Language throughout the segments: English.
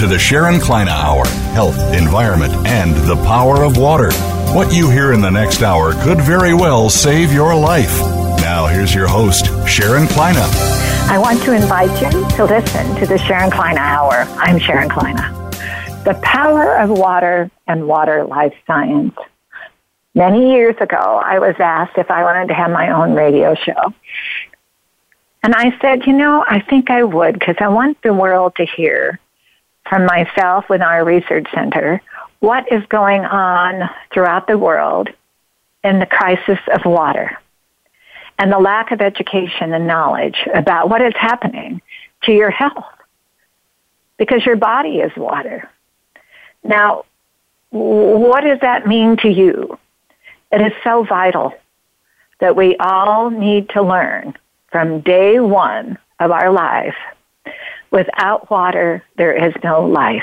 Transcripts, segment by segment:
to the Sharon Kleyne Hour Health, Environment, and the Power of Water. What you hear in the next hour could very well save your life. Now, here's your host, Sharon Kleyne. I want to invite you to listen to the Sharon Kleyne Hour. I'm Sharon Kleyne. The power of water and water life science. Many years ago, I was asked if I wanted to have my own radio show. And I said, you know, I think I would because I want the world to hear from myself with our research center what is going on throughout the world in the crisis of water and the lack of education and knowledge about what is happening to your health because your body is water. Now, what does that mean to you? It is so vital that we all need to learn from day one of our life. Without water, there is no life.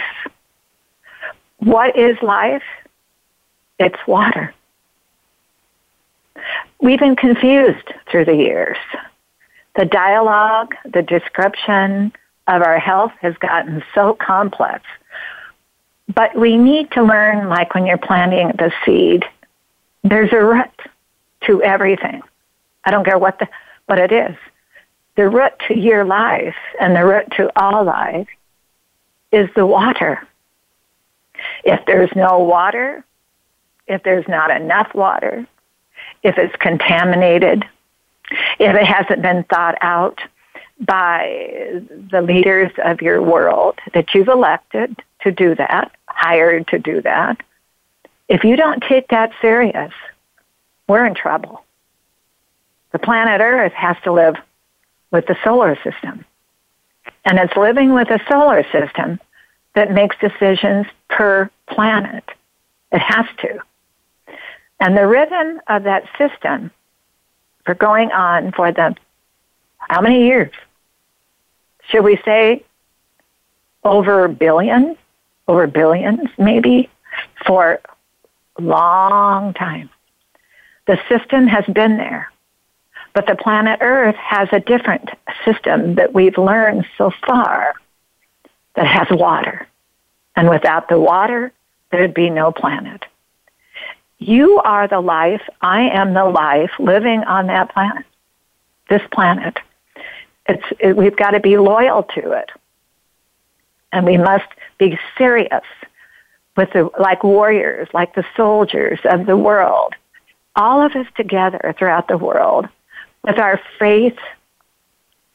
What is life? It's water. We've been confused through the years. The dialogue, the description of our health has gotten so complex. But we need to learn, like when you're planting the seed, there's a root to everything. I don't care what the what it is. The root to your life and the root to all life is the water. If there's no water, if there's not enough water, if it's contaminated, if it hasn't been thought out by the leaders of your world that you've elected to do that, hired to do that, if you don't take that serious, we're in trouble. The planet Earth has to live with the solar system. And it's living with a solar system that makes decisions per planet. It has to. And the rhythm of that system for going on for the how many years? Should we say over billions, over billions maybe, for a long time. The system has been there. But the planet Earth has a different system that we've learned so far that has water. And without the water, there'd be no planet. You are the life, I am the life living on that planet, this planet. It's, it, we've got to be loyal to it. And we must be serious with the, like warriors, like the soldiers of the world. All of us together throughout the world with our faith,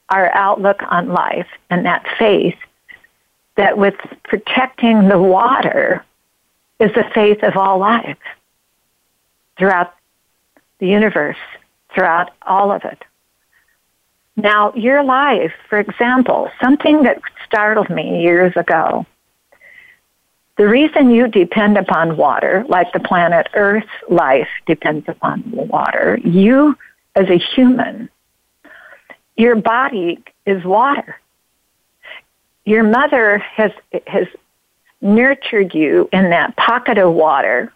our outlook on life, and that faith that with protecting the water is the faith of all life throughout the universe, throughout all of it. Now, your life, for example, something that startled me years ago. The reason you depend upon water, like the planet Earth's life depends upon water, you as a human, your body is water. Your mother has, has nurtured you in that pocket of water.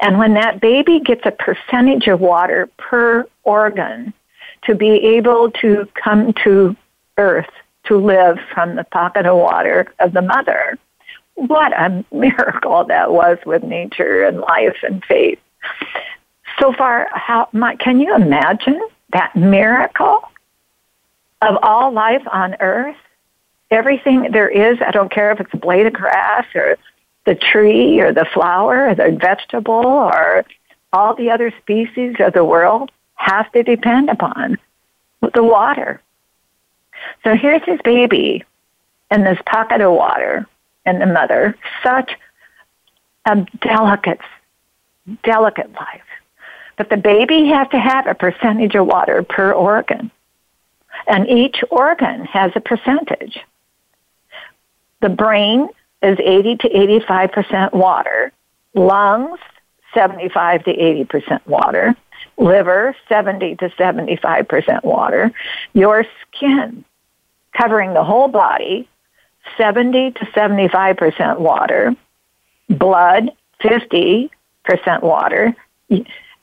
And when that baby gets a percentage of water per organ to be able to come to earth to live from the pocket of water of the mother, what a miracle that was with nature and life and faith so far, how my, can you imagine that miracle of all life on earth? Everything there is, I don't care if it's a blade of grass or the tree or the flower or the vegetable or all the other species of the world have to depend upon the water. So here's his baby in this pocket of water and the mother, such a delicate, delicate life. But the baby has to have a percentage of water per organ. And each organ has a percentage. The brain is 80 to 85% water, lungs 75 to 80% water, liver 70 to 75% water, your skin covering the whole body 70 to 75% water, blood 50% water,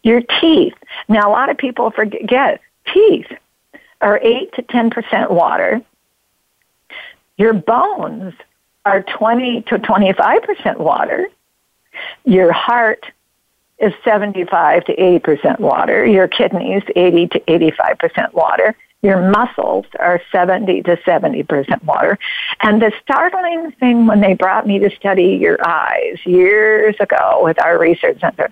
your teeth. Now, a lot of people forget teeth are 8 to 10% water. Your bones are 20 to 25% water. Your heart is 75 to 80% water. Your kidneys, 80 to 85% water. Your muscles are 70 to 70% water. And the startling thing when they brought me to study your eyes years ago with our research center,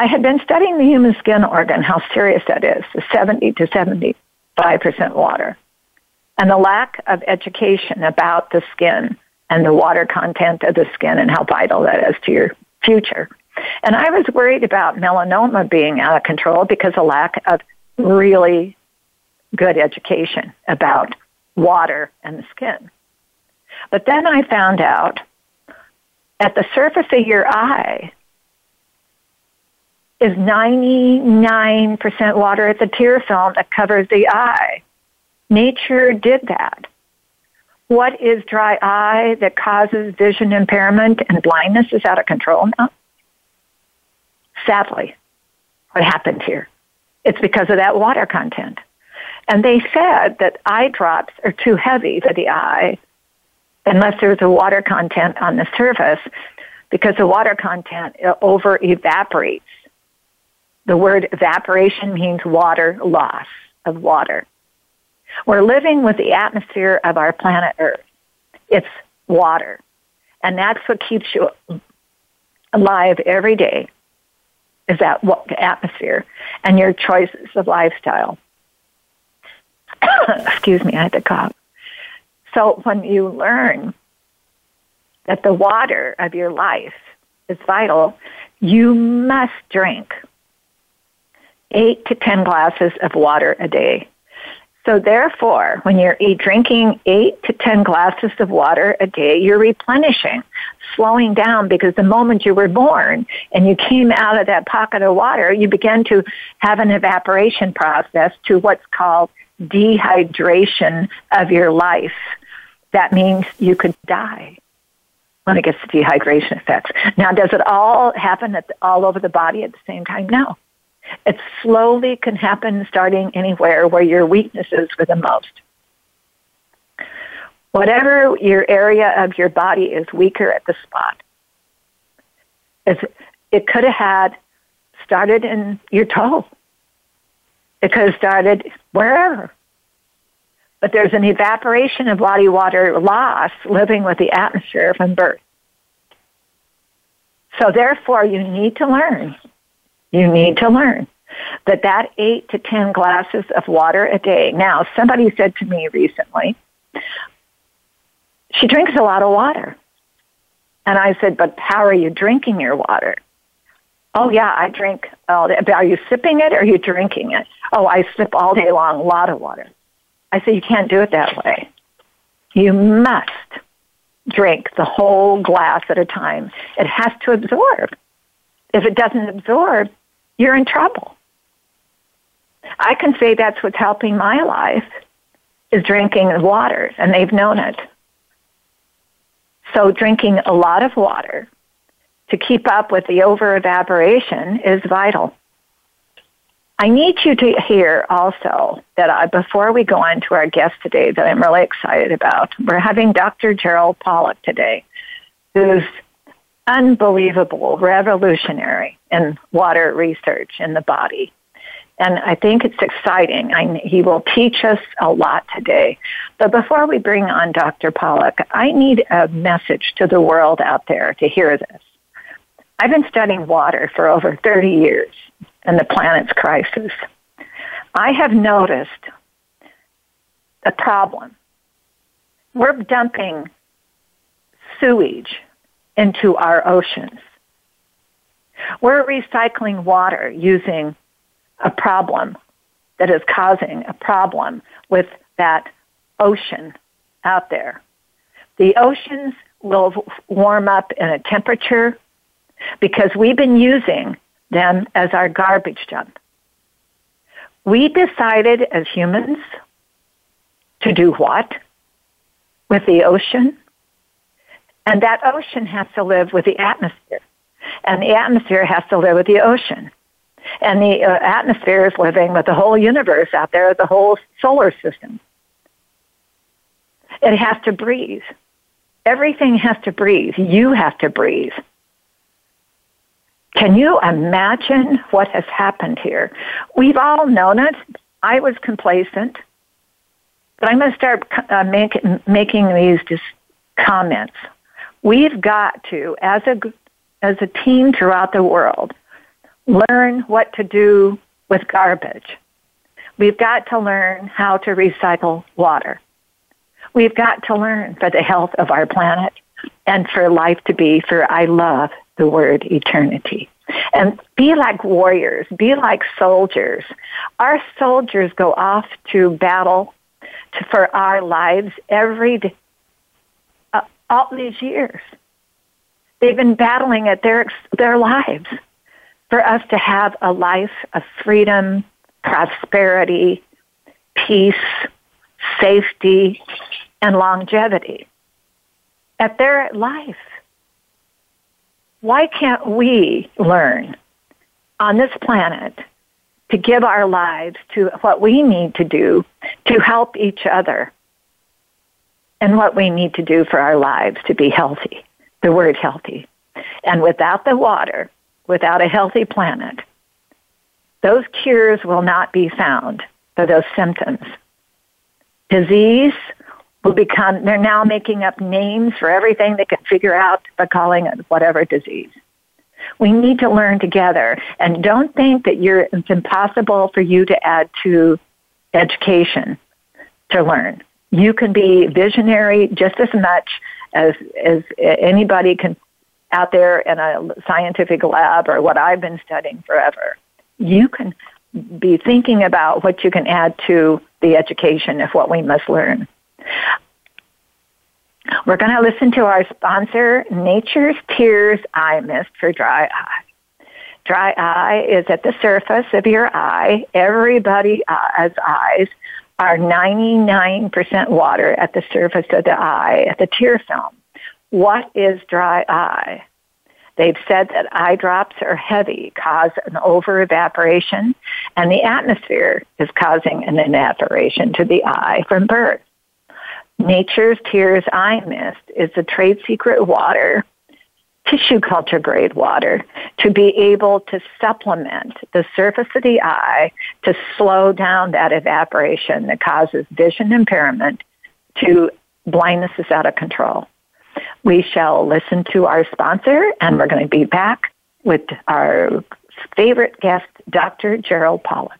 I had been studying the human skin organ, how serious that is, the 70 to 75% water, and the lack of education about the skin and the water content of the skin and how vital that is to your future. And I was worried about melanoma being out of control because of lack of really good education about water and the skin. But then I found out at the surface of your eye is 99% water at the tear film that covers the eye. Nature did that. What is dry eye that causes vision impairment and blindness is out of control now? Sadly, what happened here? It's because of that water content. And they said that eye drops are too heavy for the eye unless there's a water content on the surface because the water content over evaporates. The word evaporation means water loss of water. We're living with the atmosphere of our planet Earth. It's water. And that's what keeps you alive every day is that atmosphere and your choices of lifestyle. Excuse me, I had to cough. So when you learn that the water of your life is vital, you must drink eight to ten glasses of water a day. So therefore, when you're drinking eight to ten glasses of water a day, you're replenishing, slowing down because the moment you were born and you came out of that pocket of water, you began to have an evaporation process to what's called dehydration of your life. That means you could die when it gets to dehydration effects. Now, does it all happen the, all over the body at the same time? No. It slowly can happen starting anywhere where your weaknesses are the most. Whatever your area of your body is weaker at the spot, it could have had started in your toe. It could have started wherever. But there's an evaporation of body water loss living with the atmosphere from birth. So therefore, you need to learn you need to learn that that eight to ten glasses of water a day. Now, somebody said to me recently, she drinks a lot of water. And I said, but how are you drinking your water? Oh yeah, I drink. all day. are you sipping it or are you drinking it? Oh, I sip all day long, a lot of water. I said, you can't do it that way. You must drink the whole glass at a time. It has to absorb. If it doesn't absorb, you're in trouble. I can say that's what's helping my life is drinking water, and they've known it. So drinking a lot of water to keep up with the over evaporation is vital. I need you to hear also that I, before we go on to our guest today that I'm really excited about, we're having Dr. Gerald Pollack today, who's unbelievable, revolutionary in water research in the body. And I think it's exciting. I, he will teach us a lot today. But before we bring on Dr. Pollack, I need a message to the world out there to hear this. I've been studying water for over 30 years and the planet's crisis. I have noticed a problem. We're dumping sewage into our oceans. We're recycling water using a problem that is causing a problem with that ocean out there. The oceans will warm up in a temperature because we've been using them as our garbage dump. We decided as humans to do what with the ocean? And that ocean has to live with the atmosphere. And the atmosphere has to live with the ocean. And the uh, atmosphere is living with the whole universe out there, the whole solar system. It has to breathe. Everything has to breathe. You have to breathe. Can you imagine what has happened here? We've all known it. I was complacent. But I'm going to start uh, make, making these just comments. We've got to, as a, as a team throughout the world, learn what to do with garbage. We've got to learn how to recycle water. We've got to learn for the health of our planet and for life to be, for I love the word eternity. And be like warriors, be like soldiers. Our soldiers go off to battle to, for our lives every day, all these years. They've been battling at their their lives for us to have a life of freedom, prosperity, peace, safety, and longevity at their life. Why can't we learn on this planet to give our lives to what we need to do to help each other and what we need to do for our lives to be healthy? The word healthy. And without the water, without a healthy planet, those cures will not be found for those symptoms. Disease will become, they're now making up names for everything they can figure out by calling it whatever disease. We need to learn together and don't think that you're, it's impossible for you to add to education to learn. You can be visionary just as much as, as anybody can out there in a scientific lab or what I've been studying forever. You can be thinking about what you can add to the education of what we must learn. We're going to listen to our sponsor, Nature's Tears Eye Mist for dry eye. Dry eye is at the surface of your eye. Everybody's uh, eyes are 99% water at the surface of the eye, at the tear film. What is dry eye? They've said that eye drops are heavy, cause an over evaporation, and the atmosphere is causing an evaporation to the eye from birth. Nature's Tears Eye Mist is a trade secret water, tissue culture grade water, to be able to supplement the surface of the eye to slow down that evaporation that causes vision impairment to blindness is out of control. We shall listen to our sponsor and we're going to be back with our favorite guest, Dr. Gerald Pollack.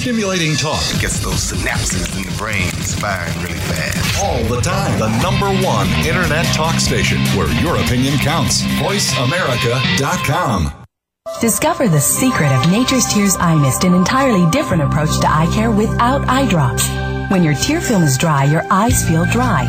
Stimulating talk. It gets those synapses in the brain firing really fast. All the time. The number one internet talk station where your opinion counts. VoiceAmerica.com. Discover the secret of Nature's Tears Eye Mist, an entirely different approach to eye care without eye drops. When your tear film is dry, your eyes feel dry.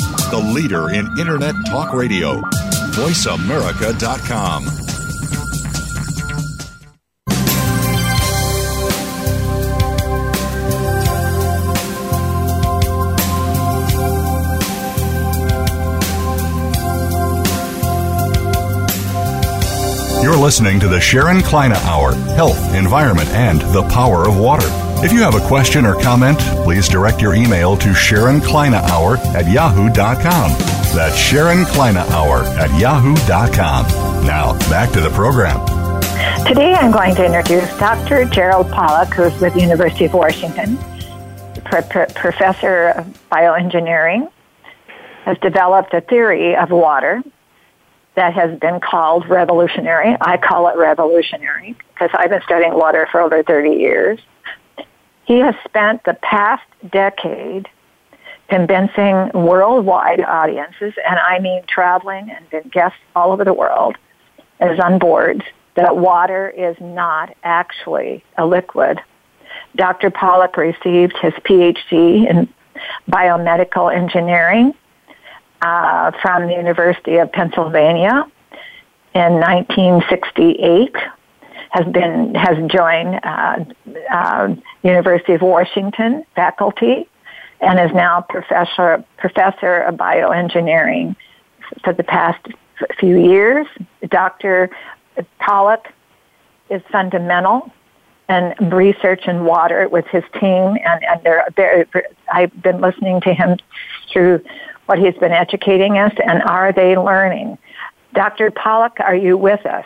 the leader in Internet talk radio. VoiceAmerica.com. You're listening to the Sharon Kleyne Hour Health, Environment, and the Power of Water. If you have a question or comment, please direct your email to Sharon Kleyne Hour at yahoo.com. That's Sharon Kleyne Hour at yahoo.com. Now, back to the program. Today I'm going to introduce Dr. Gerald Pollack, who's with the University of Washington, professor of bioengineering, has developed a theory of water that has been called revolutionary. I call it revolutionary because I've been studying water for over 30 years. He has spent the past decade convincing worldwide audiences, and I mean traveling and been guests all over the world, as on boards, that water is not actually a liquid. Dr. Pollack received his PhD in biomedical engineering uh, from the University of Pennsylvania in 1968. Has been has joined uh, uh, University of Washington faculty, and is now professor professor of bioengineering for the past few years. Dr. Pollack is fundamental in research in water with his team, and, and they're, they're, I've been listening to him through what he's been educating us, and are they learning? Dr. Pollack, are you with us?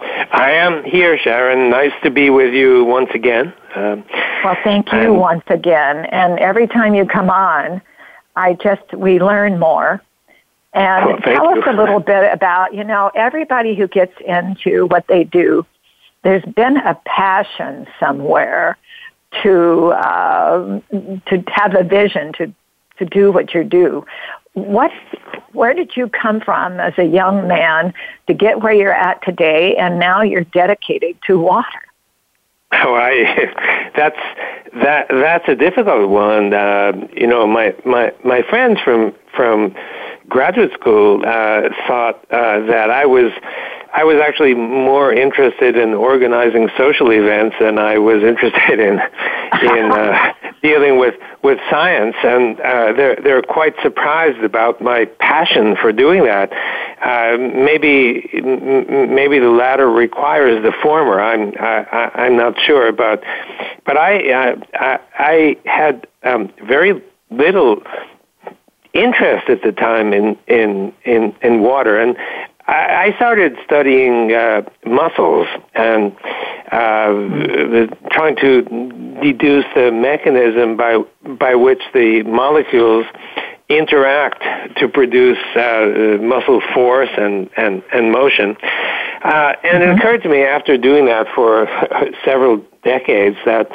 I am here, Sharon. Nice to be with you once again. Um, well, thank you once again. And every time you come on, I just we learn more. And well, tell you. us a little bit about, you know, everybody who gets into what they do, there's been a passion somewhere to uh, to have a vision to to do what you do. What, where did you come from as a young man to get where you're at today, and now you're dedicated to water? Oh, I that's that that's a difficult one. Uh, you know, my my my friends from from graduate school uh, thought uh, that I was I was actually more interested in organizing social events than I was interested in in uh, dealing with with science, and uh, they're they're quite surprised about my passion for doing that. Uh, maybe maybe the latter requires the former. I'm I, I'm not sure, but but I uh, I, I had um, very little interest at the time in in in, in water and I started studying uh, muscles and uh, trying to deduce the mechanism by by which the molecules interact to produce uh, muscle force and and and motion. Uh, and mm-hmm. it occurred to me after doing that for several decades that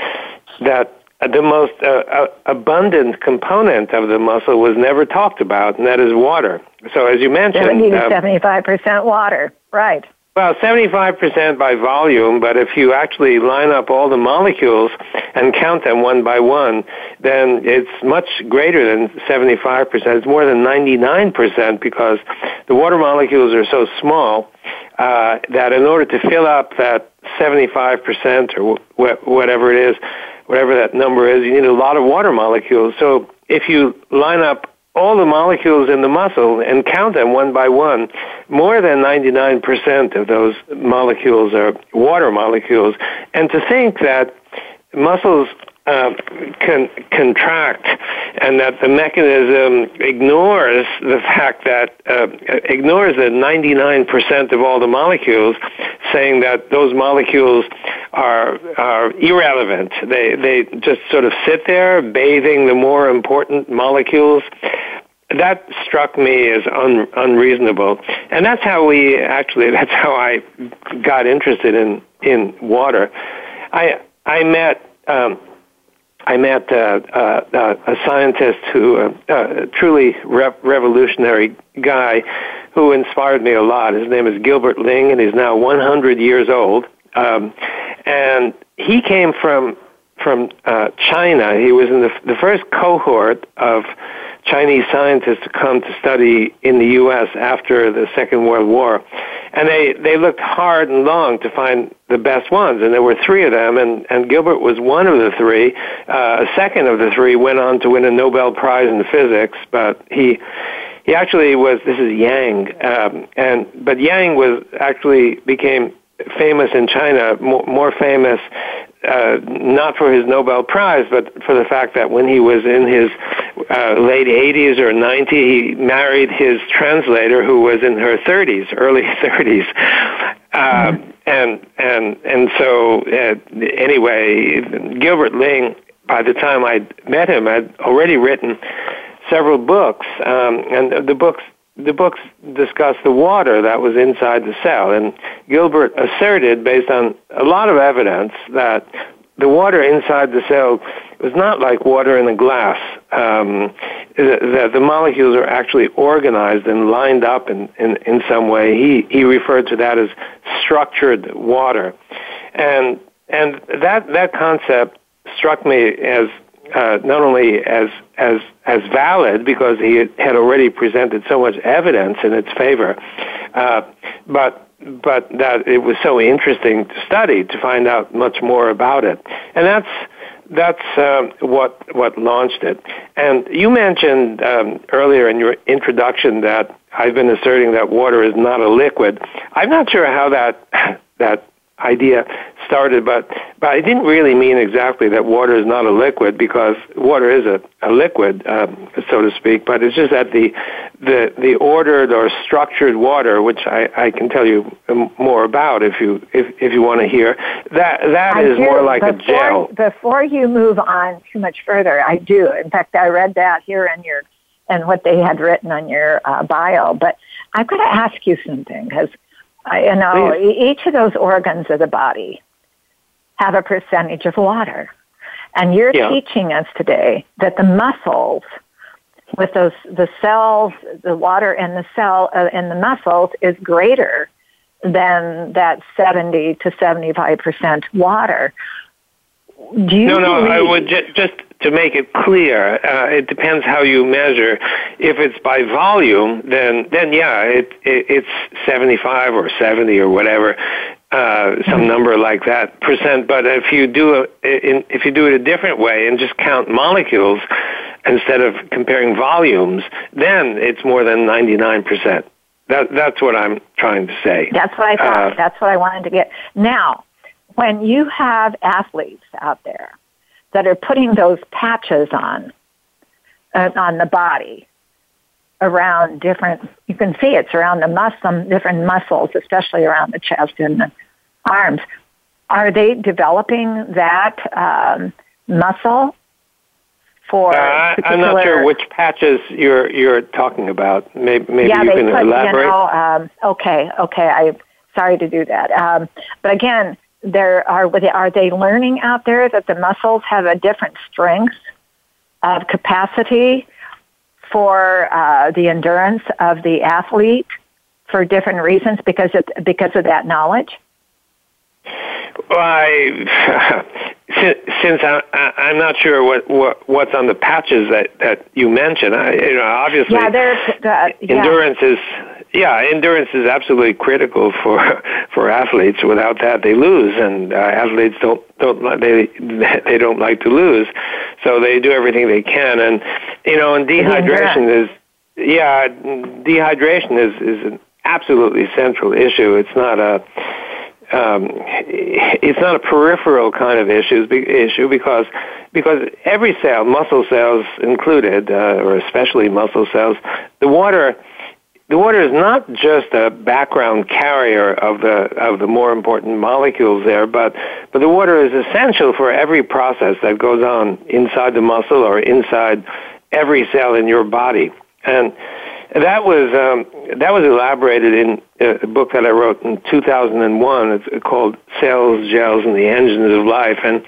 that the most uh, uh, abundant component of the muscle was never talked about, and that is water. So, as you mentioned, 70 to 75% um, water, right. Well, 75% by volume, but if you actually line up all the molecules and count them one by one, then it's much greater than 75%. It's more than 99% because the water molecules are so small uh, that in order to fill up that 75% or wh- whatever it is, whatever that number is, you need a lot of water molecules. So if you line up all the molecules in the muscle and count them one by one, more than 99% of those molecules are water molecules. And to think that muscles uh, can contract, and that the mechanism ignores the fact that uh, ignores the 99% of all the molecules, saying that those molecules are are irrelevant. They they just sort of sit there, bathing the more important molecules. That struck me as un, unreasonable, and that's how we actually. That's how I got interested in in water. I I met. Um, I met uh, uh, a scientist who, uh, a truly re- revolutionary guy, who inspired me a lot. His name is Gilbert Ling, and he's now 100 years old. Um, and he came from from uh, China. He was in the, the first cohort of Chinese scientists to come to study in the U.S. after the Second World War. And they, they looked hard and long to find the best ones, and there were three of them, and, and Gilbert was one of the three. Uh, a second of the three went on to win a Nobel Prize in physics, but he he actually was this is Yang, um, and but Yang was actually became famous in China, more, more famous uh, not for his Nobel Prize, but for the fact that when he was in his uh, late 80s or 90, he married his translator who was in her 30s, early 30s. Uh, mm-hmm. And and and so uh, anyway, Gilbert Ling. By the time I met him, I'd already written several books, um, and the books the books discuss the water that was inside the cell, and Gilbert asserted, based on a lot of evidence, that the water inside the cell was not like water in a glass. Um, the, the molecules are actually organized and lined up in, in, in some way. He, he referred to that as structured water. And, and that, that concept struck me as uh, not only as as as valid because he had already presented so much evidence in its favor, uh, but but that it was so interesting to study to find out much more about it, and that's that's um, what what launched it. And you mentioned um, earlier in your introduction that I've been asserting that water is not a liquid. I'm not sure how that that idea started, but but I didn't really mean exactly that water is not a liquid because water is a, a liquid, um, so to speak. But it's just that the the the ordered or structured water, which I, I can tell you more about if you if if you want to hear, that that I is do. more like before, a gel. Before you move on too much further, I do. In fact, I read that here in your and what they had written on your uh, bio. But I've got to ask you something because you know, each of those organs of the body have a percentage of water. And you're Yeah. teaching us today that the muscles, with those the cells, the water in the cell uh, in the muscles is greater than that 70 to 75 percent water. Do you No, no, I would ju- just to make it clear, uh, it depends how you measure. If it's by volume, then then yeah, it, it it's 75 or 70 or whatever, uh, some number like that percent. But if you do a, in, if you do it a different way and just count molecules instead of comparing volumes, then it's more than 99 percent. That that's what I'm trying to say. That's what I thought. Uh, That's what I wanted to get. Now, when you have athletes out there that are putting those patches on uh, on the body around different, you can see it's around the muscle different muscles, especially around the chest and the arms. Are they developing that um, muscle for? Uh, I'm not sure which patches you're you're talking about. Maybe, maybe yeah, you they can put, elaborate. You know, um, okay, okay. I sorry to do that, um, but again, there are are they learning out there that the muscles have a different strength of capacity for uh, the endurance of the athlete for different reasons because of, because of that knowledge. I, since, since I, I, I'm not sure what, what what's on the patches that, that you mentioned, I, you know, obviously Yeah, there's uh, yeah. endurance is yeah, endurance is absolutely critical for for athletes. Without that, they lose, and uh, athletes don't don't they they don't like to lose, so they do everything they can. And you know, and dehydration is yeah, dehydration is is an absolutely central issue. It's not a um, it's not a peripheral kind of issue, issue because because every cell, muscle cells included, uh, or especially muscle cells, the water the water is not just a background carrier of the of the more important molecules there, but but the water is essential for every process that goes on inside the muscle or inside every cell in your body, and that was um, that was elaborated in a book that I wrote in 2001. It's called "Cells, Gels, and the Engines of Life," and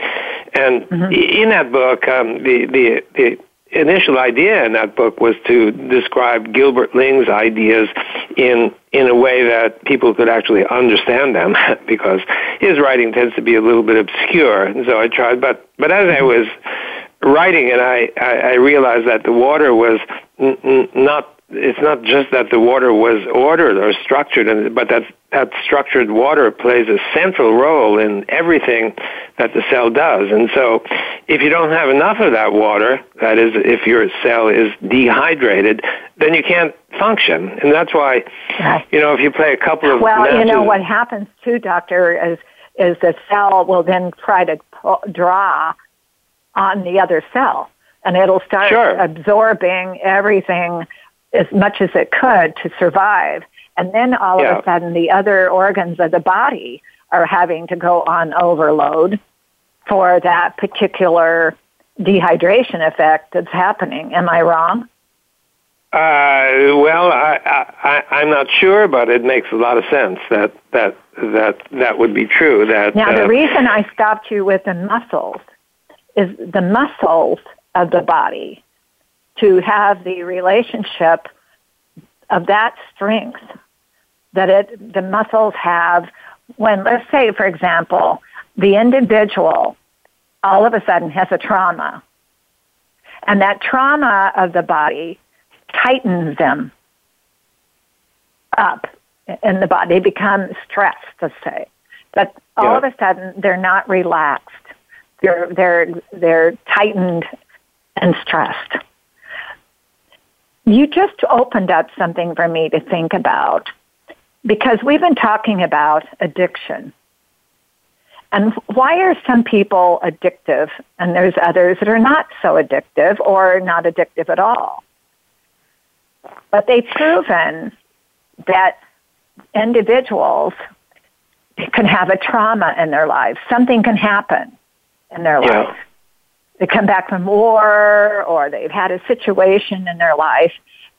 and mm-hmm. in that book, um, the the the initial idea in that book was to describe Gilbert Ling's ideas in in a way that people could actually understand them because his writing tends to be a little bit obscure. And so I tried but but as I was writing it I I, I realized that the water was n- n- not it's not just that the water was ordered or structured, but that that structured water plays a central role in everything that the cell does. And so, if you don't have enough of that water, that is, if your cell is dehydrated, then you can't function. And that's why, you know, if you play a couple of well, matches, you know what happens too, doctor, is is the cell will then try to pull, draw on the other cell, and it'll start Sure. absorbing everything as much as it could to survive. And then all Yeah. of a sudden, the other organs of the body are having to go on overload for that particular dehydration effect that's happening. Am I wrong? Uh, well, I, I, I'm not sure, but it makes a lot of sense that that that that would be true. That now uh, the reason I stopped you with the muscles is the muscles of the body to have the relationship of that strength that it the muscles have when let's say for example the individual all of a sudden has a trauma and that trauma of the body tightens them up in the body. They become stressed, let's say. But all Yeah. of a sudden, they're not relaxed. They're they're they're tightened and stressed. You just opened up something for me to think about because we've been talking about addiction. And why are some people addictive and there's others that are not so addictive or not addictive at all? But they've proven that individuals can have a trauma in their lives. Something can happen in their Yeah. life. They come back from war or they've had a situation in their life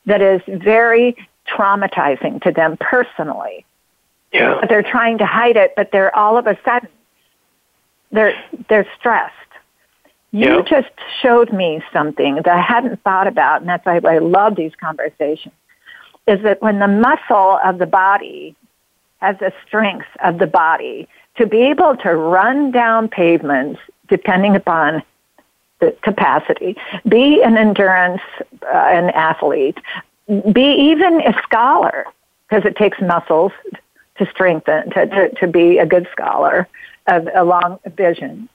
that is very traumatizing to them personally. yeah, But they're trying to hide it, but they're all of a sudden they're they're stressed. You Yeah. just showed me something that I hadn't thought about, and that's why I love these conversations. Is that when the muscle of the body has the strength of the body to be able to run down pavements, depending upon capacity, be an endurance, uh, an athlete, be even a scholar, because it takes muscles to strengthen, to, to, to be a good scholar of a long vision.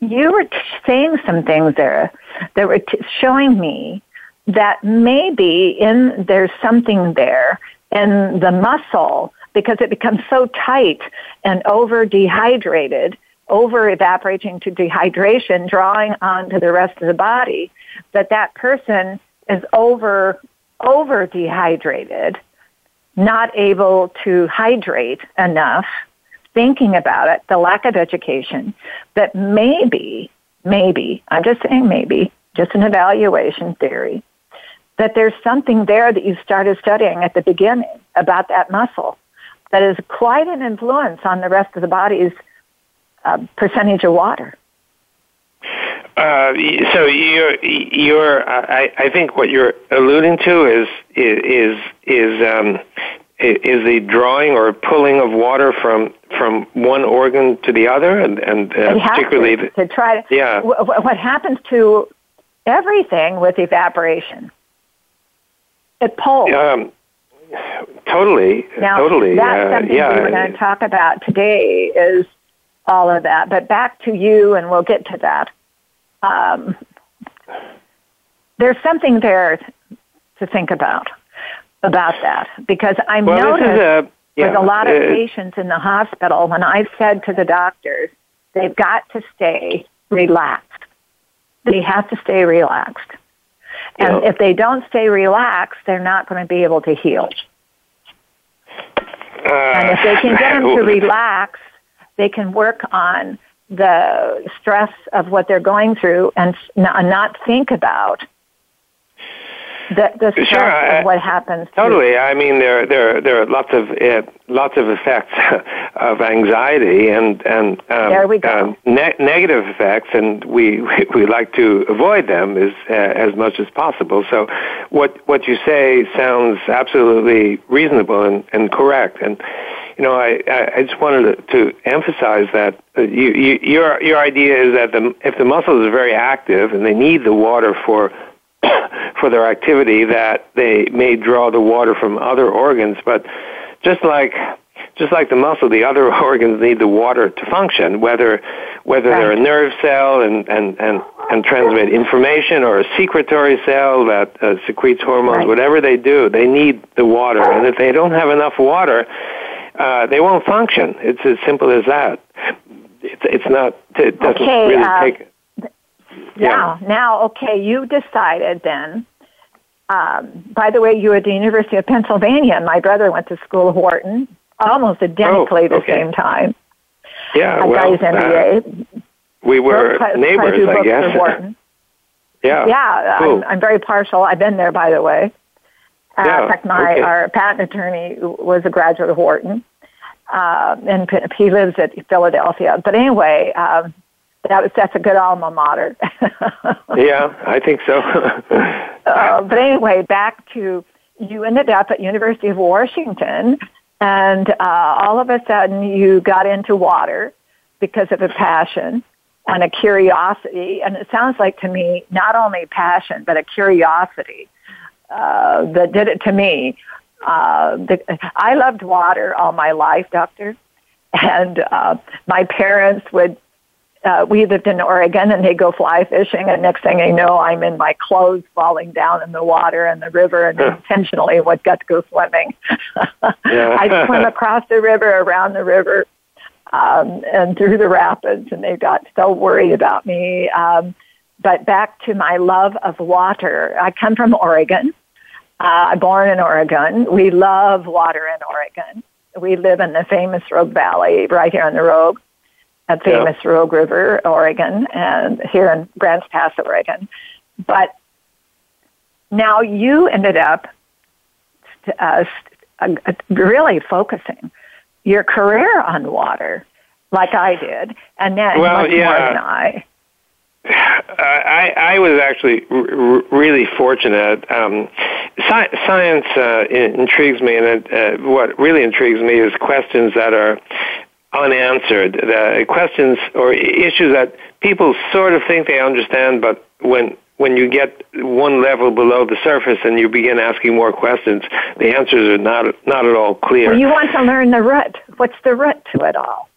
You were t- saying some things there that were t- showing me that maybe in there's something there in the muscle because it becomes so tight and over dehydrated, over evaporating to dehydration, drawing onto the rest of the body, that that person is over over dehydrated, not able to hydrate enough, thinking about it, the lack of education, that maybe, maybe, I'm just saying maybe, just an evaluation theory, that there's something there that you started studying at the beginning about that muscle that is quite an influence on the rest of the body's uh, percentage of water. Uh, so you're you're I, I think what you're alluding to is is is um, is the drawing or pulling of water from from one organ to the other, and and uh, particularly to, to try to. Yeah. wh- what happens to everything with evaporation? It pulls. um, totally Now, totally that's uh, something yeah we were going to talk about today is all of that. But back to you, and we'll get to that. Um, there's something there to think about about that because I'm well noticed a yeah, with a lot of uh, patients in the hospital when I've said to the doctors they've got to stay relaxed. They have to stay relaxed. And Yeah. if they don't stay relaxed, they're not going to be able to heal. uh, And if they can get them to relax, they can work on the stress of what they're going through and not think about the, the stress Sure, I- of what happens. to- Totally. I mean, there there there are lots of uh, lots of effects of anxiety and and um, There we go. um, ne- negative effects, and we, we we like to avoid them as uh, as much as possible. So, what what you say sounds absolutely reasonable and, and correct. And you know, I I just wanted to, to emphasize that uh, you, you your your idea is that the if the muscles are very active and they need the water for for their activity that they may draw the water from other organs, but just like just like the muscle, the other organs need the water to function, whether whether they're a nerve cell and and and and transmit information or a secretory cell that uh, secretes hormones, Right. whatever they do, they need the water, and if they don't have enough water, uh, they won't function. It's as simple as that. It's, it's not. It doesn't Okay, really uh, take. Now, now, okay, you decided then. Um, by the way, you were at the University of Pennsylvania, and my brother went to school of Wharton, almost identically the Oh, okay. same time. Yeah, I well, his uh, we were Both quite- quite a neighbors, I guess. Wharton. Yeah. Yeah, Cool. I'm, I'm very partial. I've been there, by the way. Uh, Yeah, in fact, my okay. our patent attorney was a graduate of Wharton, uh, and he lives at Philadelphia. But anyway, um, that was that's a good alma mater. Yeah, I think so. uh, but anyway, back to you ended up at University of Washington, and uh, all of a sudden you got into water because of a passion and a curiosity. And it sounds like to me not only passion but a curiosity uh, that did it to me. Uh, the, I loved water all my life, doctor, and uh, my parents would uh, we lived in Oregon and they go fly fishing and next thing I know I'm in my clothes falling down in the water and the river and intentionally would got to go swimming. Yeah. I'd swim across the river, around the river, um, and through the rapids and they got so worried about me. Um, but back to my love of water. I come from Oregon. Uh, I'm born in Oregon. We love water in Oregon. We live in the famous Rogue Valley right here on the Rogue a famous Rogue River, Oregon, and here in Grants Pass, Oregon. But now you ended up uh, uh, really focusing your career on water, like I did, and then Well, much more than I. Uh, I, I was actually r- really fortunate. Um, sci- science uh, intrigues me, and it, uh, what really intrigues me is questions that are unanswered, the questions or issues that people sort of think they understand, but when when you get one level below the surface and you begin asking more questions, the answers are not not at all clear. Well, you want to learn the root. What's the root to it all?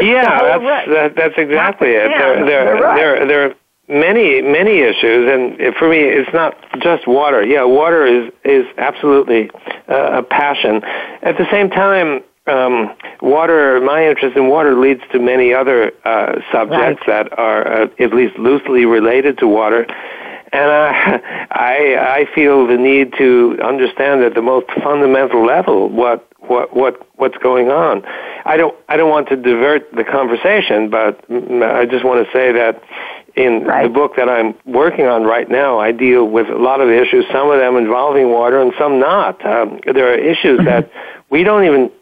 Yeah, that's that, that's exactly it. There, there, the there, there are many, many issues, and for me, it's not just water. Yeah, water is is absolutely uh, a passion. At the same time, um, water. My interest in water leads to many other uh, subjects that are uh, at least loosely related to water. And uh, I, I feel the need to understand at the most fundamental level what, what, what, what's going on. I don't, I don't want to divert the conversation, but I just want to say that in Right. the book that I'm working on right now, I deal with a lot of issues, some of them involving water and some not. Um, there are issues that we don't even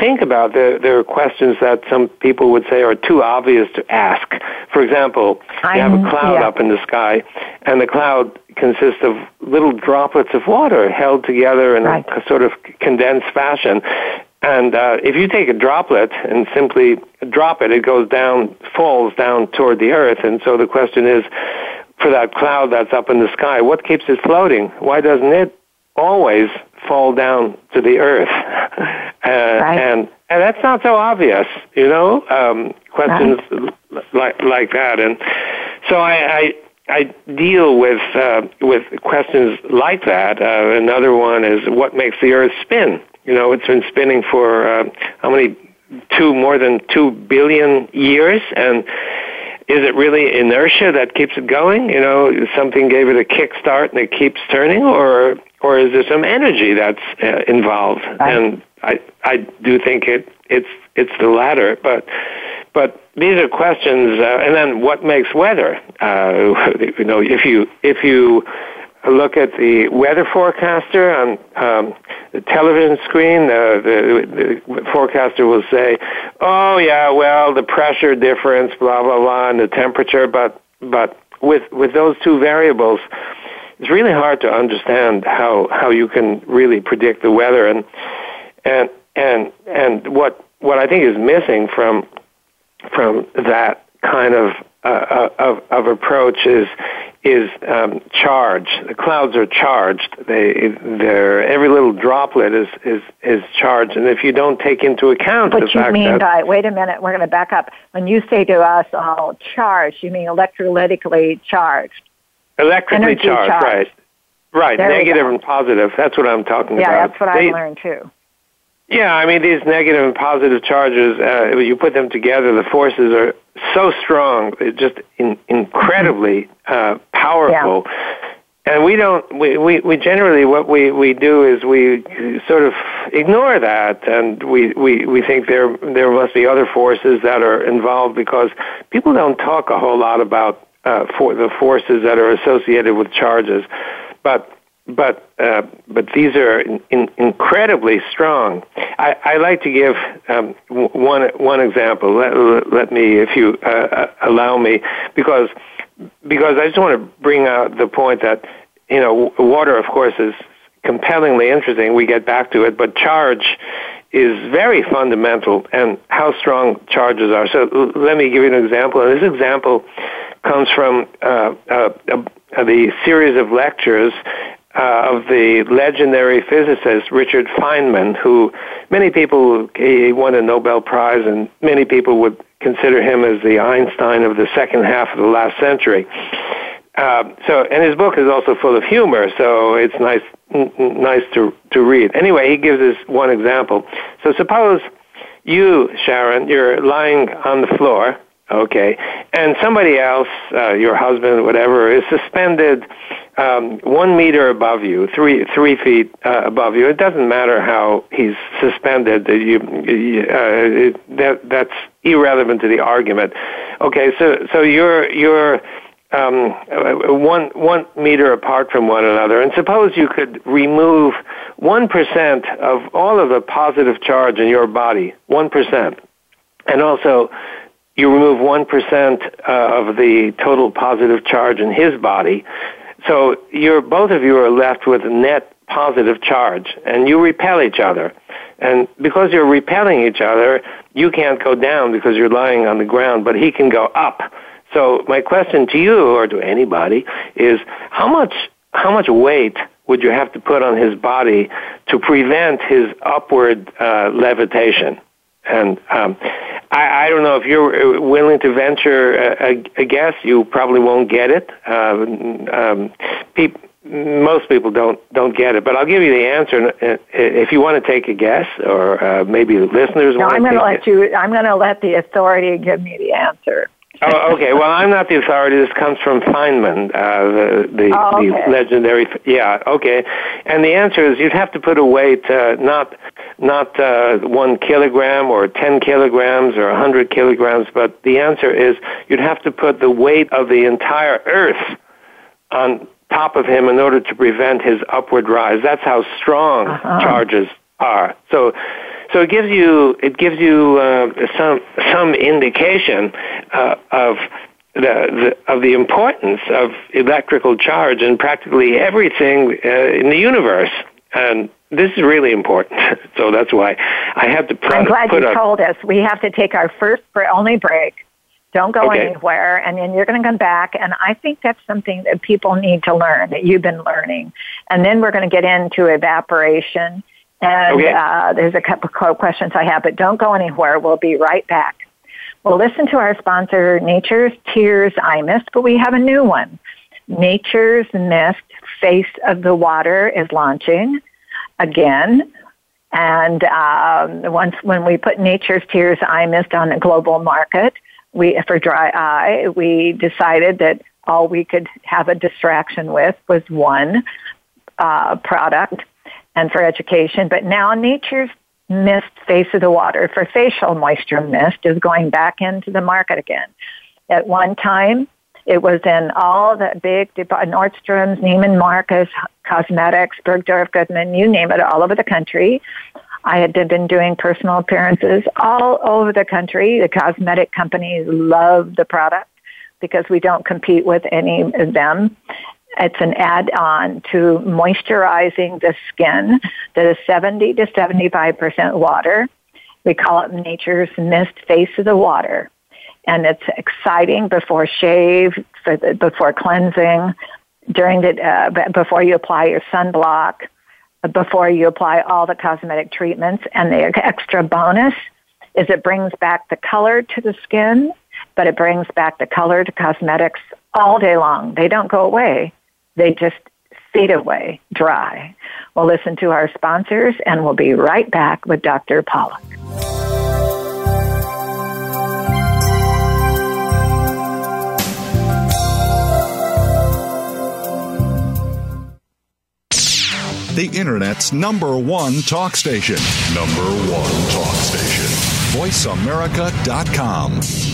think about. There, there are questions that some people would say are too obvious to ask. For example, you have a cloud yeah. up in the sky, and the cloud consists of little droplets of water held together in Right. a sort of condensed fashion. And uh, if you take a droplet and simply drop it, it goes down, falls down toward the earth. And so the question is, for that cloud that's up in the sky, what keeps it floating? Why doesn't it always fall down to the earth? Uh, And and that's not so obvious, you know. Um, questions l- like like that, and so I. I I deal with uh, with questions like that. Uh, another one is what makes the Earth spin. You know, it's been spinning for uh, how many two more than two billion years, and is it really inertia that keeps it going? You know, something gave it a kick start and it keeps turning, or or is there some energy that's uh, involved? And I I do think it it's it's the latter, but but these are questions. Uh, and then what makes weather? Uh, you know, if you if you look at the weather forecaster on um, the television screen, uh, the, the forecaster will say, "Oh yeah, well the pressure difference, blah blah blah, and the temperature." But but with with those two variables, it's really hard to understand how how you can really predict the weather and and and and what what I think is missing from from that kind of uh, of of approach is is um, charge. The clouds are charged. They they're every little droplet is is is charged, and if you don't take into account the What you fact mean that by, wait a minute, we're going to back up. When you say to us, all charged, you mean electrolytically charged. electrically charged, charged. right? Right, negative and positive. That's what I'm talking Yeah, about. Yeah, that's what They- I've learned too. Yeah, I mean these negative and positive charges. Uh, you put them together, the forces are so strong, it's just in, incredibly uh, powerful. And we don't. We, we, we generally what we, we do is we sort of ignore that, and we, we, we think there there must be other forces that are involved because people don't talk a whole lot about uh, for the forces that are associated with charges, but but uh, but these are in, in incredibly strong. I, I, like to give um, one one example. Let, let me, if you uh, uh, allow me, because because I just want to bring out the point that you know water, of course, is compellingly interesting. We get back to it, but charge is very fundamental and how strong charges are. So let me give you an example. And this example comes from uh, uh, uh, the series of lectures uh, of the legendary physicist Richard Feynman, who many people he won a Nobel Prize, and many people would consider him as the Einstein of the second half of the last century. Uh, so, and his book is also full of humor, so it's nice, n- nice to to read. Anyway, he gives us one example. So, suppose you, Sharon, you're lying on the floor Okay, and somebody else, uh, your husband, whatever, is suspended um, one meter above you, three three feet uh, above you. It doesn't matter how he's suspended. You, uh, it, that that's irrelevant to the argument. Okay, so so you're you're um, one one meter apart from one another, and suppose you could remove one percent of all of the positive charge in your body, one percent, and also you remove 1% uh, of the total positive charge in his body. So you're, both of you are left with a net positive charge, and you repel each other. And because you're repelling each other, you can't go down because you're lying on the ground, but he can go up. So my question to you or to anybody is how much how much weight would you have to put on his body to prevent his upward uh, levitation? And um, I, I don't know if you're uh, willing to venture a, a, a guess. You probably won't get it. Uh, um, pe- most people don't don't get it, but I'll give you the answer uh, if you want to take a guess, or uh, maybe listeners. No, want I'm going to let you. I'm going to let the authority give me the answer. Oh, okay. Well, I'm not the authority. This comes from Feynman, uh, the the, oh, okay. the legendary. Yeah, okay. And the answer is you'd have to put a weight uh, not not uh, one kilogram or 10 kilograms or a 100 kilograms, but the answer is you'd have to put the weight of the entire earth on top of him in order to prevent his upward rise. That's how strong uh-huh. charges are. So, so it gives you it gives you uh, some some indication uh, of the, the, of the importance of electrical charge in practically everything uh, in the universe. And this is really important. So that's why I had to put. I'm glad put you a, told us. We have to take our first only break. Don't go Okay. anywhere, and then you're going to come back. And I think that's something that people need to learn that you've been learning. And then we're going to get into evaporation. And Okay. uh, there's a couple of questions I have, but don't go anywhere. We'll be right back. We'll listen to our sponsor, Nature's Tears Eye Mist, but we have a new one. Nature's Mist Face of the Water is launching again. And um, once when we put Nature's Tears Eye Mist on the global market, we for dry eye, we decided that all we could have a distraction with was one uh, product, and for education. But now Nature's Mist Face of the Water for facial moisture mist is going back into the market again. At one time, it was in all the big Nordstrom's, Neiman Marcus, Cosmetics, Bergdorf Goodman, you name it, all over the country. I had been doing personal appearances all over the country. The cosmetic companies love the product because we don't compete with any of them. It's an add-on to moisturizing the skin that is 70 to 75% water. We call it Nature's Mist Face of the Water and it's exciting before shave, before cleansing, during the uh, before you apply your sunblock, uh, before you apply all the cosmetic treatments. And the extra bonus is it brings back the color to the skin, but it brings back the color to cosmetics all day long. They don't go away; they just fade away, dry. We'll listen to our sponsors, and we'll be right back with Dr. Pollack. The Internet's number one talk station. Number one talk station. VoiceAmerica.com.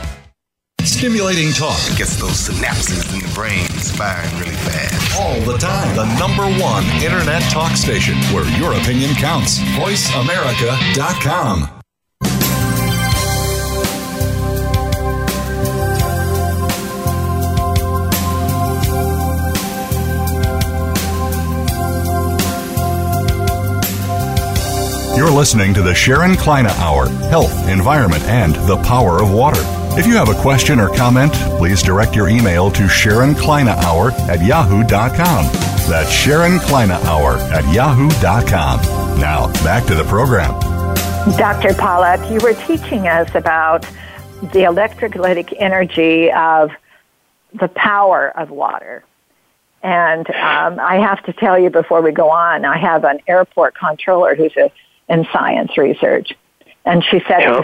Stimulating talk. Gets those synapses in the brain firing really fast. All the time. The number one internet talk station where your opinion counts. VoiceAmerica.com. You're listening to the Sharon Kleyne Hour Health, Environment, and the Power of Water. If you have a question or comment, please direct your email to Sharon Kleyne Hour at yahoo.com. That's Sharon Kleyne Hour at yahoo.com. Now, back to the program. Dr. Pollack, you were teaching us about the electrolytic energy of the power of water. And um, I have to tell you before we go on, I have an airport controller who's a, in science research. And she said Yeah.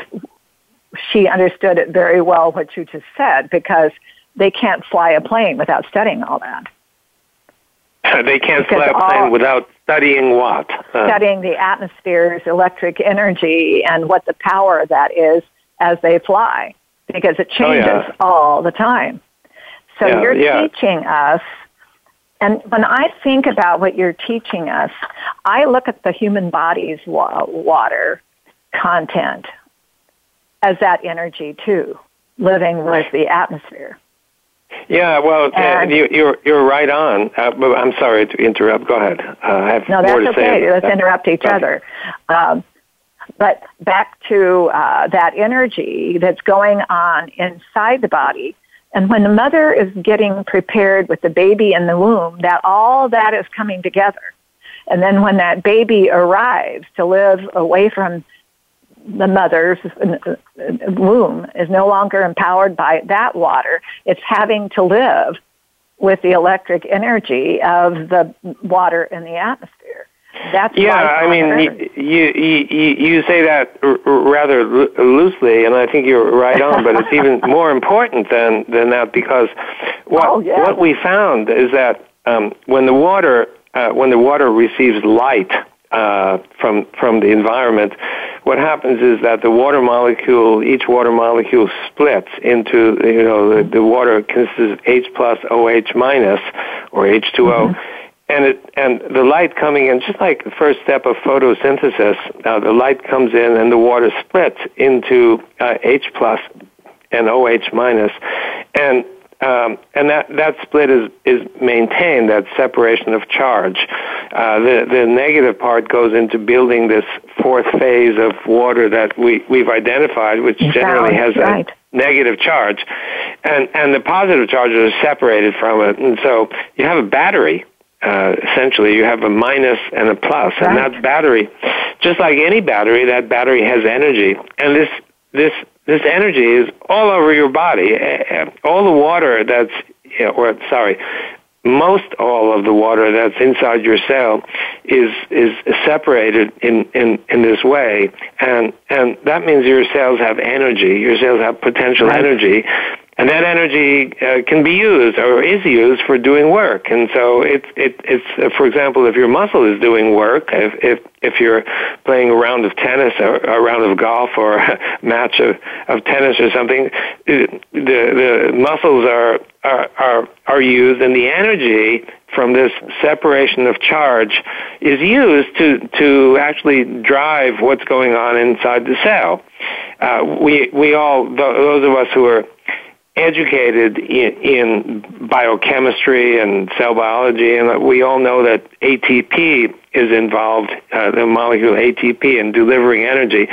She understood it very well what you just said because they can't fly a plane without studying all that. They can't Because fly a all- plane without studying what? Uh, studying the atmosphere's electric energy and what the power of that is as they fly because it Oh, changes yeah. all the time. So Yeah, you're yeah. teaching us, and when I think about what you're teaching us, I look at the human body's wa- water content as that energy too, living with the atmosphere. Yeah, well, uh, And- you, you're you're right on. Uh, I'm sorry to interrupt. Go ahead. Uh, I have No, more that's to say. okay. Let's Uh, interrupt each okay. other. Um, but back to uh, that energy that's going on inside the body. And when the mother is getting prepared with the baby in the womb, that all that is coming together. And then when that baby arrives to live away from the mother's uh, womb is no longer empowered by that water. It's having to live with the electric energy of the water in the atmosphere. That's Yeah, I mean, you, you you you say that rather loosely, and I think you're right on. but it's even more important than than that because what Oh, yeah. what we found is that um, when the water uh, when the water receives light uh, from from the environment, what happens is that the water molecule, each water molecule splits into you know the, the water consists of H plus OH minus or H2O and it and the light coming in just like the first step of photosynthesis uh, the light comes in and the water splits into uh, H plus and OH minus and um, and that, that split is, is maintained, that separation of charge. Uh, the, the negative part goes into building this fourth phase of water that we, we've identified, which generally has right. a negative charge. And, and the positive charges are separated from it. And so you have a battery uh, essentially you have a minus and a plus, and Right. that battery, just like any battery, that battery has energy, and this this this energy is all over your body. Uh, All the water that's, or sorry, most all of the water that's inside your cell is is separated in, in, in this way, and and that means your cells have energy. Your cells have potential Right. energy, and that energy uh, can be used or is used for doing work. And so it's it, it's uh, for example, if your muscle is doing work, if if if you're playing a round of tennis or a round of golf or a match of, of tennis or something, the the muscles are are are, are used, and the energy from this separation of charge is used to to actually drive what's going on inside the cell. Uh, we we all those of us who are educated in, in biochemistry and cell biology, and we all know that ATP is involved, uh, the molecule ATP, in delivering energy.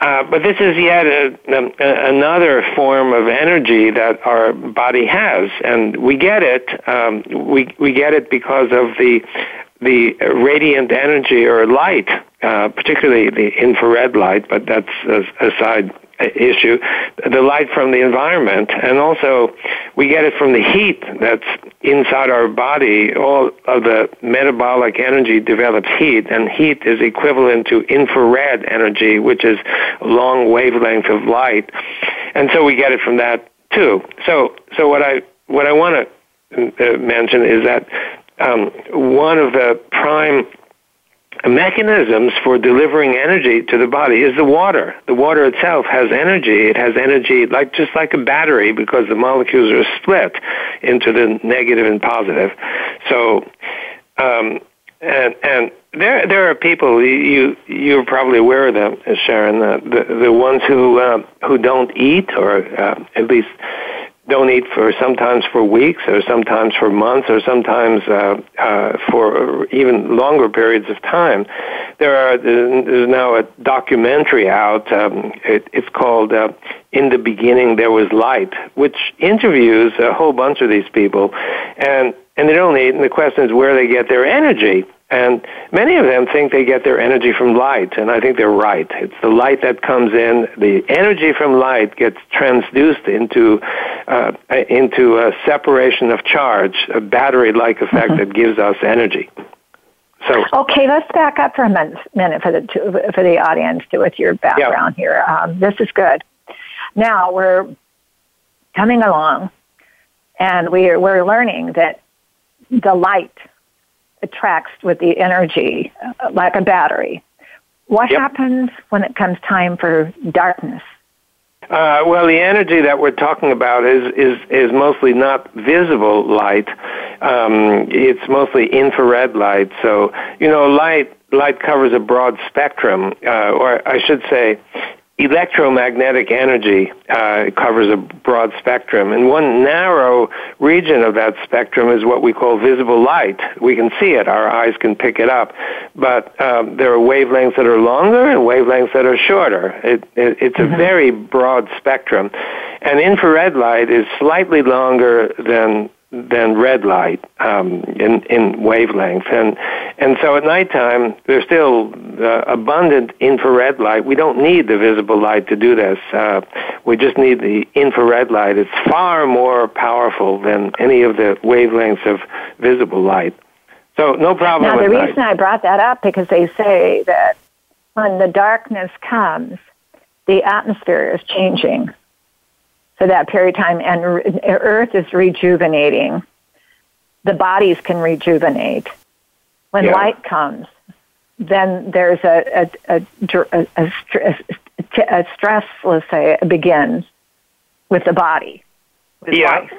Uh, but this is yet a, a, another form of energy that our body has, and we get it. Um, we we get it because of the the radiant energy or light, uh, particularly the infrared light. But that's aside issue, the light from the environment, and also we get it from the heat that's inside our body. All of the metabolic energy develops heat, and heat is equivalent to infrared energy, which is long wavelength of light, and so we get it from that too. So, so what I what I want to uh, mention is that um, one of the prime mechanisms for delivering energy to the body is the water. The water itself has energy. It has energy like just like a battery because the molecules are split into the negative and positive. So, um, and and there there are people you you're probably aware of them, Sharon. The the, the ones who uh, who don't eat or uh, at least don't eat for sometimes for weeks or sometimes for months or sometimes uh, uh, for even longer periods of time. There are there's now a documentary out. Um, it, it's called uh, "In the Beginning There Was Light," which interviews a whole bunch of these people, and and they don't eat. And the question is where they get their energy. And many of them think they get their energy from light, and I think they're right. It's the light that comes in. The energy from light gets transduced into uh, into a separation of charge, a battery-like effect mm-hmm. that gives us energy. So okay, let's back up for a minute, minute for the for the audience to, with your background here. Um, this is good. Now we're coming along, and we're we're learning that the light attracts with the energy uh, like a battery. What yep. happens when it comes time for darkness? Uh, well, the energy that we're talking about is is is mostly not visible light. Um, it's mostly infrared light. So you know, light light covers a broad spectrum, uh, or I should say, electromagnetic energy uh, covers a broad spectrum, and one narrow region of that spectrum is what we call visible light. We can see it; our eyes can pick it up, but um, there are wavelengths that are longer and wavelengths that are shorter. It, it, it's mm-hmm. a very broad spectrum, and infrared light is slightly longer than than red light um, in in wavelength, and and so at nighttime there's still uh, abundant infrared light. We don't need the visible light to do this. Uh, we just need the infrared light. It's far more powerful than any of the wavelengths of visible light. So no problem. Now the reason night. I brought that up because they say that when the darkness comes, the atmosphere is changing for that period of time, and Earth is rejuvenating. The bodies can rejuvenate. When yeah. light comes, then there's a, a, a, a, a stress, let's say, begins with the body. With yeah. Life.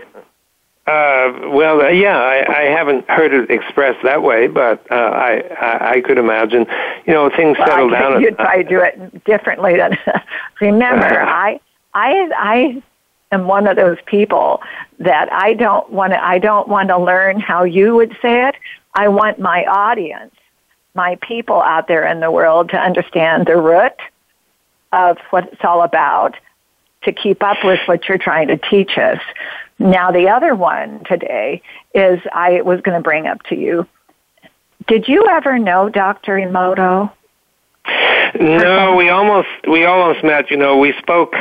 Uh, well, uh, yeah, I, I haven't heard it expressed that way, but uh, I, I I could imagine, you know, things well, settle down. You'd probably do it differently than. remember, I I I am one of those people that I don't want to, I don't want to learn how you would say it. I want my audience, my people out there in the world to understand the root of what it's all about to keep up with what you're trying to teach us. Now, the other one today is I was going to bring up to you. Did you ever know Dr. Emoto? No, we almost we almost met. You know, we spoke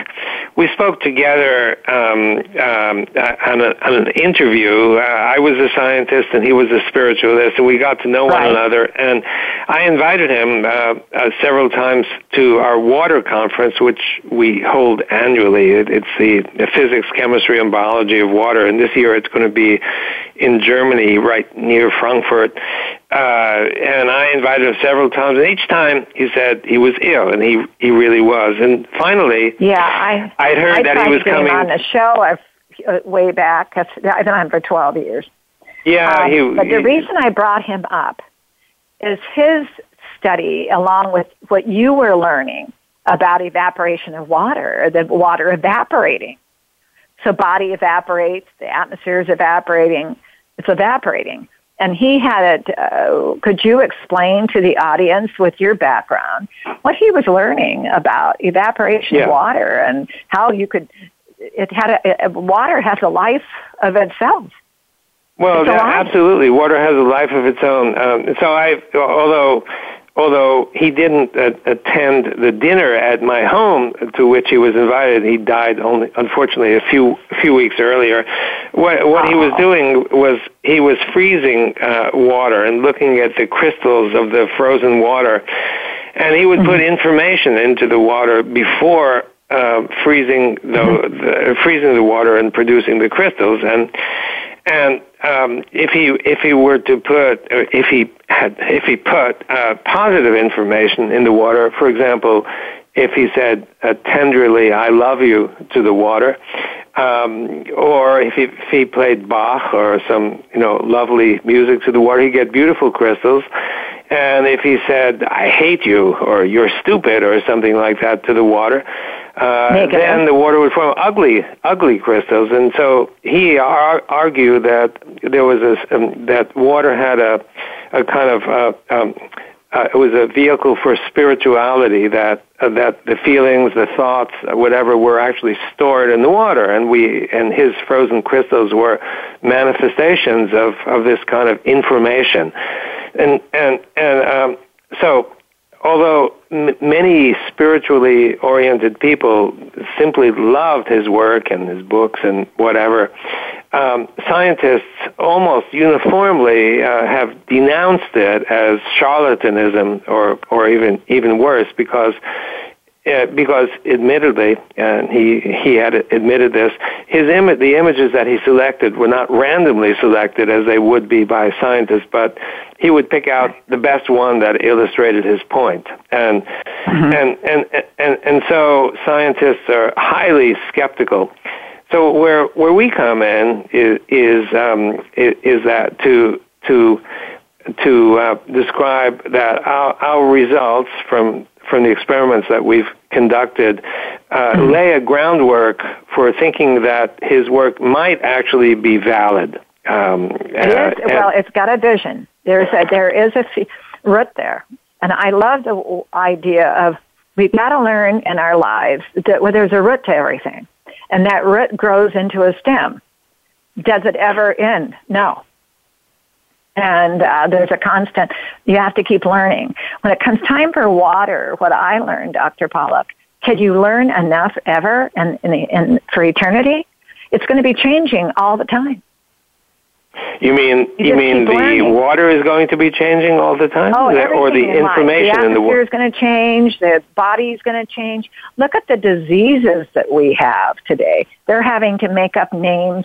we spoke together um, um, on, a, on an interview. Uh, I was a scientist and he was a spiritualist, and we got to know right. one another. And I invited him uh, uh, several times to our water conference, which we hold annually. It, it's the, the physics, chemistry, and biology of water. And this year, it's going to be in Germany, right near Frankfurt. Uh, and I invited him several times, and each time he said he was ill, and he he really was. And finally, yeah, I I'd heard I that he was coming on the show uh, way back. I've been on for twelve years. Yeah, um, he, but the reason I brought him up is his study, along with what you were learning about evaporation of water, the water evaporating. So body evaporates, the atmosphere is evaporating, it's evaporating. And he had it, uh, could you explain to the audience with your background what he was learning about evaporation Yeah. of water and how you could, it had a, water has a life of itself. Well, yeah, absolutely. Water has a life of its own. Um, so I, although, although he didn't uh, attend the dinner at my home to which he was invited, he died only, unfortunately, a few few weeks earlier. What what he was doing was he was freezing uh, water and looking at the crystals of the frozen water, and he would put information into the water before uh, freezing the, the freezing the water and producing the crystals. And and um, if he if he were to put if he had if he put uh, positive information in the water, for example, if he said uh, tenderly "I love you" to the water, um, or if he, if he played Bach or some you know lovely music to the water, he'd get beautiful crystals. And if he said "I hate you" or "You're stupid" or something like that to the water, uh, then the water would form ugly, ugly crystals. And so he ar- argued that there was a um, that water had a a kind of uh, um, uh, it was a vehicle for spirituality that uh, that the feelings, the thoughts, uh, whatever, were actually stored in the water, and we and his frozen crystals were manifestations of of this kind of information, and and and um, so although m- many spiritually oriented people simply loved his work and his books and whatever, um, scientists almost uniformly uh, have denounced it as charlatanism or, or even, even worse because uh, because admittedly, and he he had admitted this, his Im- the images that he selected were not randomly selected as they would be by scientists, but he would pick out the best one that illustrated his point, and and, and and and so scientists are highly skeptical. So where where we come in is is um, is, that to to to uh, describe that our, our results from from the experiments that we've conducted uh, lay a groundwork for thinking that his work might actually be valid. Um, It is, well, it's got a vision. There's a, there is a f- root there. And I love the idea of we've got to learn in our lives that well, there's a root to everything. And that root grows into a stem. Does it ever end? No. And uh, there's a constant, you have to keep learning. When it comes time for water, what I learned, Dr. Pollack, can you learn enough ever and, the, in, for eternity? It's going to be changing all the time. You mean you you, mean the learning. water is going to be changing all the time, Oh, The- or the in life. information the in the water? is going to change. The body is going to change. Look at the diseases that we have today. They're having to make up names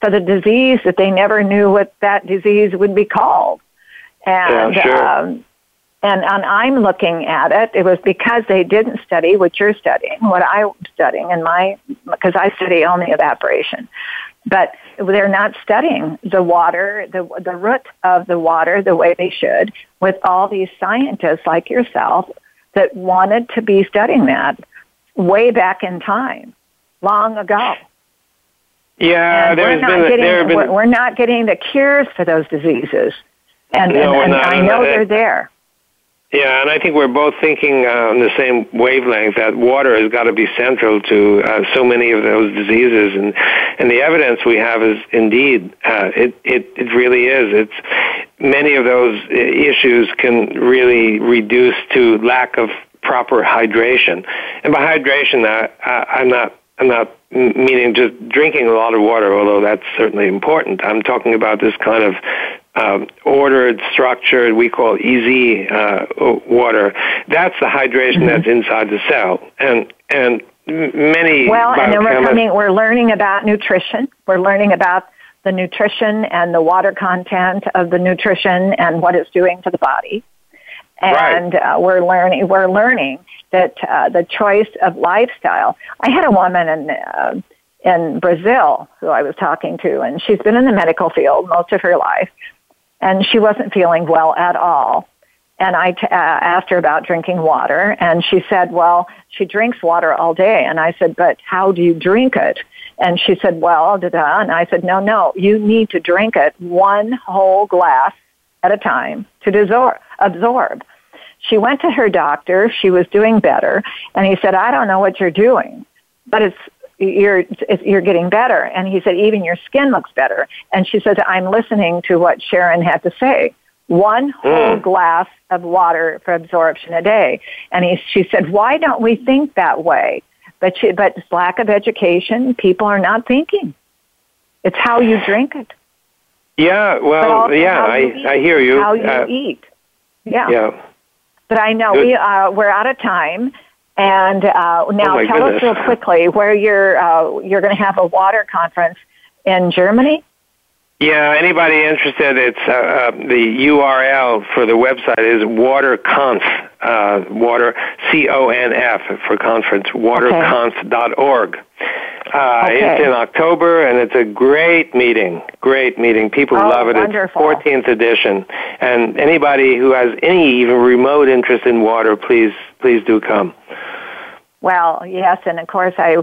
for the disease that they never knew what that disease would be called. And Yeah, sure. um, and and I'm looking at it. It was because they didn't study what you're studying, what I'm studying, and my because I study only evaporation. But they're not studying the water, the the root of the water the way they should. With all these scientists like yourself that wanted to be studying that way back in time, long ago. Yeah, we're not been getting been we're, not getting the cures for those diseases, and, No, and, and not, I know they're there. Yeah, and I think we're both thinking uh, on the same wavelength that water has got to be central to uh, so many of those diseases, and and the evidence we have is indeed uh, it it it really is. It's many of those issues can really reduce to lack of proper hydration, and by hydration, I, I'm not I'm not meaning just drinking a lot of water, although that's certainly important. I'm talking about this kind of um, ordered, structured, we call EZ uh, water. That's the hydration Mm-hmm. that's inside the cell, and and many Well, and then we're coming. We're learning about nutrition. We're learning about the nutrition and the water content of the nutrition and what it's doing to the body. And uh, we're learning. We're learning that uh, the choice of lifestyle. I had a woman in uh, in Brazil who I was talking to, and she's been in the medical field most of her life, and she wasn't feeling well at all. and I t- uh, asked her about drinking water, and she said, "Well, she drinks water all day." And I said, "But how do you drink it?" And she said, "Well, da da." And I said, "No, no, you need to drink it one whole glass at a time to disor- absorb." She went to her doctor. She was doing better, and he said, "I don't know what you're doing, but it's you're you're getting better." And he said, "Even your skin looks better." And she said, "I'm listening to what Sharon had to say." one whole mm. glass of water for absorption a day. And he, she said, why don't we think that way? But, she, but lack of education, people are not thinking. It's how you drink it. Yeah, well, yeah, I, I hear you. How you uh, eat. Yeah. Yeah. But I know we uh, we're out of time, and uh, now oh tell goodness. us real quickly where you're uh, you're going to have a water conference in Germany. Yeah, anybody interested, it's uh, uh, the URL for the website is waterconf, uh, water, C-O-N-F for conference, waterconf.org. Uh, okay. It's in October, and it's a great meeting. Great meeting. People oh, love it. Wonderful. It's 14th edition, and anybody who has any even remote interest in water, please, please do come. Well, yes, and of course I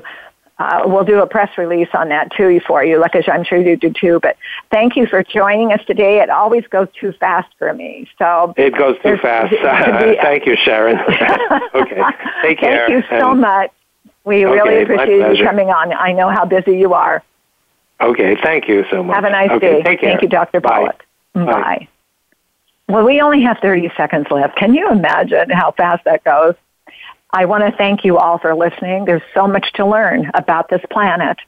uh, we'll do a press release on that too for you, like I'm sure you do too. But thank you for joining us today. It always goes too fast for me, so it goes too fast. thank you, Sharon. okay, take care. Thank you so and, much. We okay, really appreciate you coming on. I know how busy you are. Okay, thank you so much. Have a nice okay, day. Take care. Thank you, Dr. Bye. Mm, bye. Bye. Well, we only have 30 seconds left. Can you imagine how fast that goes? I want to thank you all for listening. There's so much to learn about this planet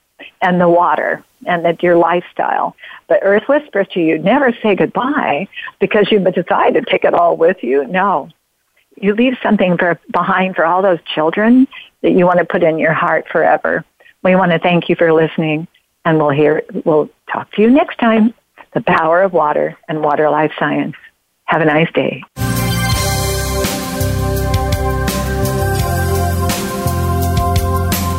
and the water and the, your lifestyle. But Earth whispers to you, never say goodbye because you've decided to take it all with you. No. You leave something for, behind for all those children that you want to put in your heart forever. We want to thank you for listening and we'll hear, we'll talk to you next time. The power of water and water life science. Have a nice day.